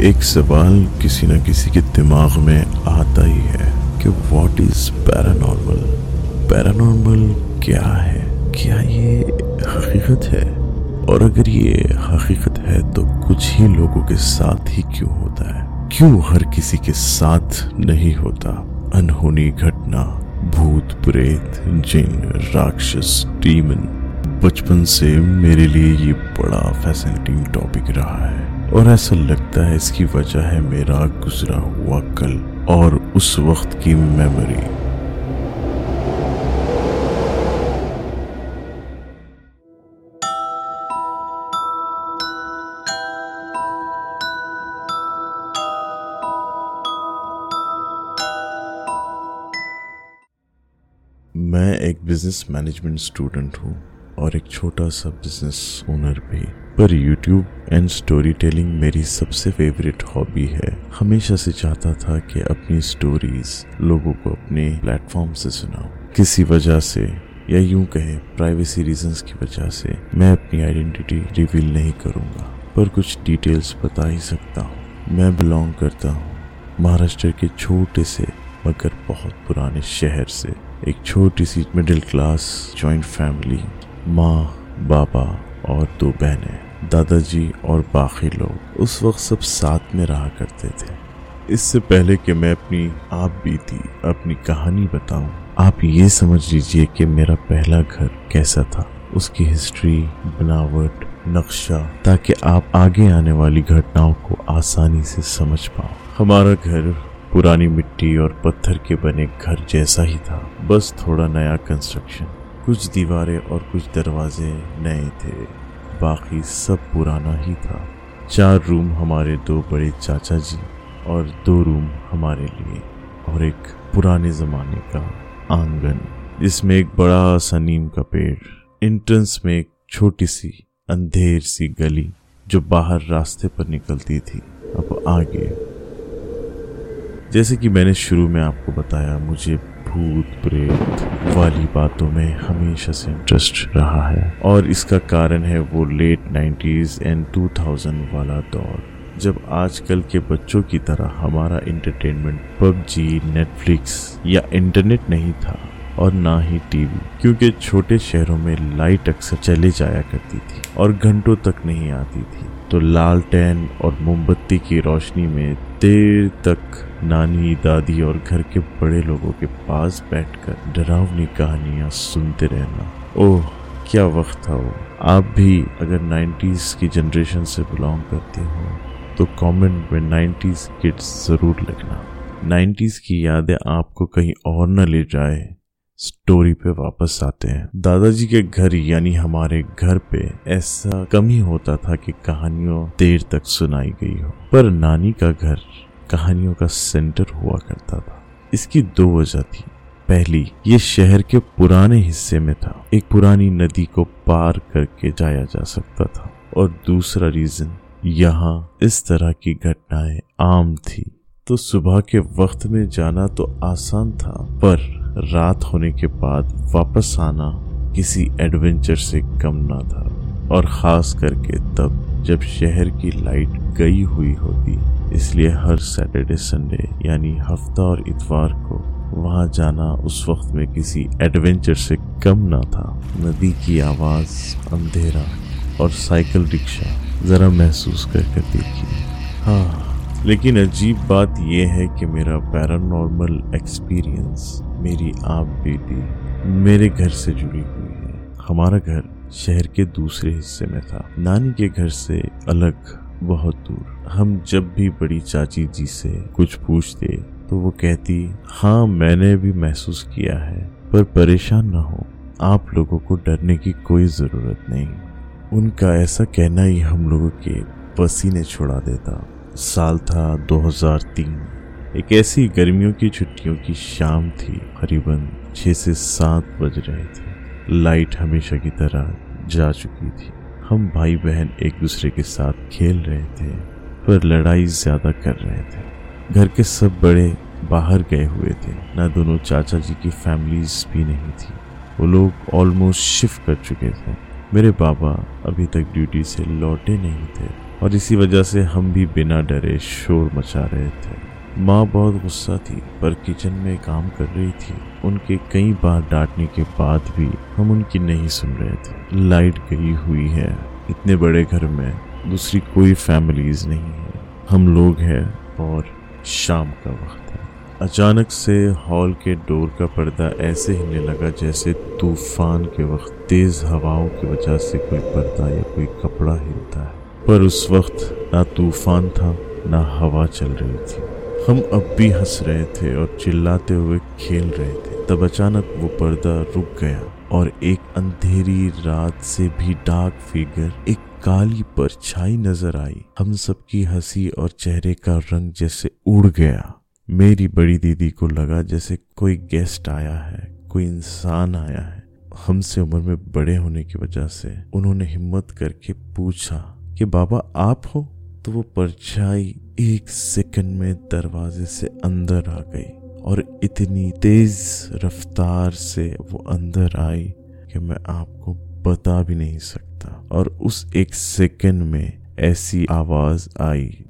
एक सवाल किसी न किसी के दिमाग में आता ही है कि व्हाट इज़ पैरानॉर्मल पैरानॉर्मल क्या है? क्या ये हकीकत है? और अगर ये हकीकत है तो कुछ ही लोगों के साथ ही क्यों होता है? क्यों हर किसी के साथ नहीं होता? अनहोनी घटना, भूत प्रेत, जिन, राक्षस डीमन बचपन से मेरे लिए ये बड़ा फैसिनेटिंग टॉपिक रहा है। और ऐसा लगता है इसकी वजह है मेरा गुजरा हुआ कल और उस वक्त की मेमोरी मैं एक बिज़नेस मैनेजमेंट स्टूडेंट हूँ। और एक छोटा सा बिज़नेस ओनर भी। पर यूट्यूब एंड स्टोरी टेलिंग मेरी सबसे फेवरेट हॉबी है। हमेशा से चाहता था कि अपनी स्टोरीज लोगों को अपने प्लेटफॉर्म से सुनाऊं। किसी वजह से या यूँ कहे प्राइवेसी रीजंस की वजह से मैं अपनी आइडेंटिटी रिवील नहीं करूँगा। पर कुछ डिटेल्स बता ही सकता हूँ। मैं बिलोंग करता हूँ महाराष्ट्र के छोटे से, मगर बहुत पुराने शहर से। एक छोटी सी मिडिल क्लास जॉइंट फैमिली माँ, बाबा और दो बहनें, दादाजी और बाकी लोग उस वक्त सब साथ में रहा करते थे। इससे पहले कि मैं अपनी आप बीती अपनी कहानी बताऊँ, आप ये समझ लीजिए कि मेरा पहला घर कैसा था। उसकी हिस्ट्री, बनावट, नक्शा, ताकि आप आगे आने वाली घटनाओं को आसानी से समझ पाओ। हमारा घर पुरानी मिट्टी और पत्थर के बने घर जैसा ही था। बस थोड़ा नया कंस्ट्रक्शन कुछ दीवारें और कुछ दरवाजे नए थे। बाकी सब पुराना ही था। चार रूम हमारे दो बड़े चाचा जी और दो रूम हमारे लिए और एक पुराने ज़माने का आँगन। जिसमें एक बड़ा सा नीम का पेड़ इंट्रेंस में एक छोटी सी, अंधेर सी गली जो बाहर रास्ते पर निकलती थी। अब आगे। जैसे कि मैंने शुरू में आपको बताया, मुझे भूत प्रेत वाली बातों में हमेशा से इंटरेस्ट रहा है। और इसका कारण है वो लेट नाइन्टीज एंड 2000 वाला दौर। जब आजकल के बच्चों की तरह हमारा इंटरटेनमेंट पबजी नेटफ्लिक्स या इंटरनेट नहीं था और ना ही टीवी क्योंकि छोटे शहरों में लाइट अक्सर चले जाया करती थी और घंटों तक नहीं आती थी। तो लालटेन और मोमबत्ती की रोशनी में देर तक नानी, दादी और घर के बड़े लोगों के पास बैठकर डरावनी कहानियाँ सुनते रहना। ओह, क्या वक्त था वो। आप भी अगर 90s की जनरेशन से बिलोंग करते हो तो कमेंट में 90s किड्स ज़रूर लिखना। 90s की यादें आपको कहीं और न ले जाए। स्टोरी पे वापस आते हैं। दादाजी के घर, यानी हमारे घर पे ऐसा कम ही होता था कि कहानियों देर तक सुनाई गई हो। पर नानी का घर कहानियों का सेंटर हुआ करता था। इसकी दो वजह थी। पहली, ये शहर के पुराने हिस्से में था। एक पुरानी नदी को पार करके जाया जा सकता था। और दूसरा रीजन यहाँ इस तरह की घटनाएँ आम थी। तो सुबह के वक्त में जाना तो आसान था, पर रात होने के बाद वापस आना किसी एडवेंचर से कम ना था। और खास करके तब जब शहर की लाइट गई हुई होती, इसलिए हर सैटरडे संडे यानी हफ़्ता और इतवार को वहाँ जाना उस वक्त में किसी एडवेंचर से कम ना था। नदी की आवाज़, अंधेरा और साइकिल रिक्शा जरा महसूस कर कर देखिए। हाँ लेकिन अजीब बात यह है कि मेरा पैरानॉर्मल एक्सपीरियंस मेरी आप बेटी मेरे घर से जुड़ी हुई हमारा घर शहर के दूसरे हिस्से में था। नानी के घर से अलग बहुत दूर। हम जब भी बड़ी चाची जी से कुछ पूछते तो वो कहती हाँ मैंने भी महसूस किया है, पर परेशान ना हो। आप लोगों को डरने की कोई ज़रूरत नहीं। उनका ऐसा कहना ही हम लोगों के पसीने छुड़ा देता। साल था 2003 एक ऐसी गर्मियों की छुट्टियों की शाम थी। करीबन छः से सात बज रहे थे। लाइट हमेशा की तरह जा चुकी थी। हम भाई बहन एक दूसरे के साथ खेल रहे थे, पर लड़ाई ज़्यादा कर रहे थे। घर के सब बड़े बाहर गए हुए थे। ना दोनों चाचा जी की फैमिलीज़ भी नहीं थी। वो लोग ऑलमोस्ट शिफ्ट कर चुके थे। मेरे बाबा अभी तक ड्यूटी से लौटे नहीं थे, और इसी वजह से हम भी बिना डरे शोर मचा रहे थे। माँ बहुत गुस्सा थी, पर किचन में काम कर रही थी। उनके कई बार डांटने के बाद भी हम उनकी नहीं सुन रहे थे। लाइट गई हुई है इतने बड़े घर में, दूसरी कोई फैमिलीज़ नहीं है। हम लोग हैं और शाम का वक्त है। अचानक से हॉल के डोर का पर्दा ऐसे हिलने लगा जैसे तूफ़ान के वक्त तेज हवाओं की वजह से कोई पर्दा या कोई कपड़ा हिलता है। पर उस वक्त ना तूफ़ान था, ना हवा चल रही थी। हम अब भी हंस रहे थे और चिल्लाते हुए खेल रहे थे। तब अचानक वो पर्दा रुक गया और एक अंधेरी रात से भी डार्क फिगर एक काली परछाई नज़र आई। हम सबकी हँसी और चेहरे का रंग जैसे उड़ गया। मेरी बड़ी दीदी को लगा जैसे कोई गेस्ट आया है, कोई इंसान आया है। हमसे उम्र में बड़े होने की वजह से उन्होंने हिम्मत करके पूछा कि, बाबा, आप हो? तो वो परछाई एक सेकंड में दरवाजे से अंदर आ गई और इतनी तेज रफ्तार से वो अंदर आई कि मैं आपको बता भी नहीं सकता। और उस एक सेकंड में ऐसी आवाज़ आई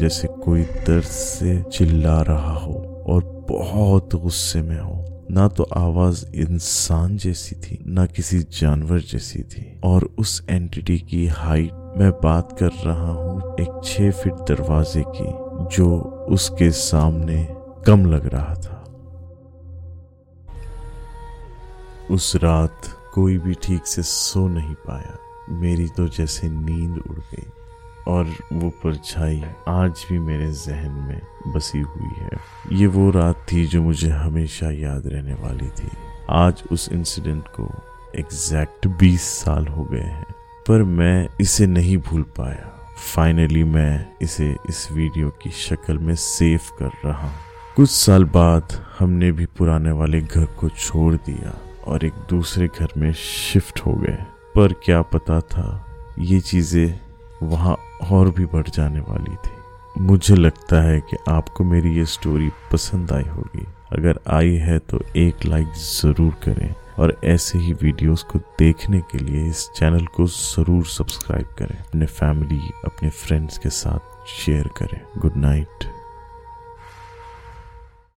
जैसे कोई दर्द से चिल्ला रहा हो और बहुत गुस्से में हो। ना तो आवाज़ इंसान जैसी थी, ना किसी जानवर जैसी थी। और उस एंटिटी की हाइट मैं बात कर रहा हूँ एक छह फीट दरवाजे की, जो उसके सामने कम लग रहा था। उस रात कोई भी ठीक से सो नहीं पाया। मेरी तो जैसे नींद उड़ गई और वो परछाई आज भी मेरे जहन में बसी हुई है। ये वो रात थी जो मुझे हमेशा याद रहने वाली थी। आज उस इंसिडेंट को एग्जैक्ट 20 साल हो गए हैं। पर मैं इसे नहीं भूल पाया। फाइनली मैं इसे इस वीडियो की शक्ल में सेव कर रहा हूँ। कुछ साल बाद हमने भी पुराने वाले घर को छोड़ दिया और एक दूसरे घर में शिफ्ट हो गए। पर क्या पता था, ये चीज़ें वहाँ और भी बढ़ जाने वाली थी। मुझे लगता है कि आपको मेरी ये स्टोरी पसंद आई होगी। अगर आई है तो एक लाइक ज़रूर करें। और ऐसे ही वीडियोस को देखने के लिए इस चैनल को ज़रूर सब्सक्राइब करें। अपने फैमिली, अपने फ्रेंड्स के साथ शेयर करें। Good night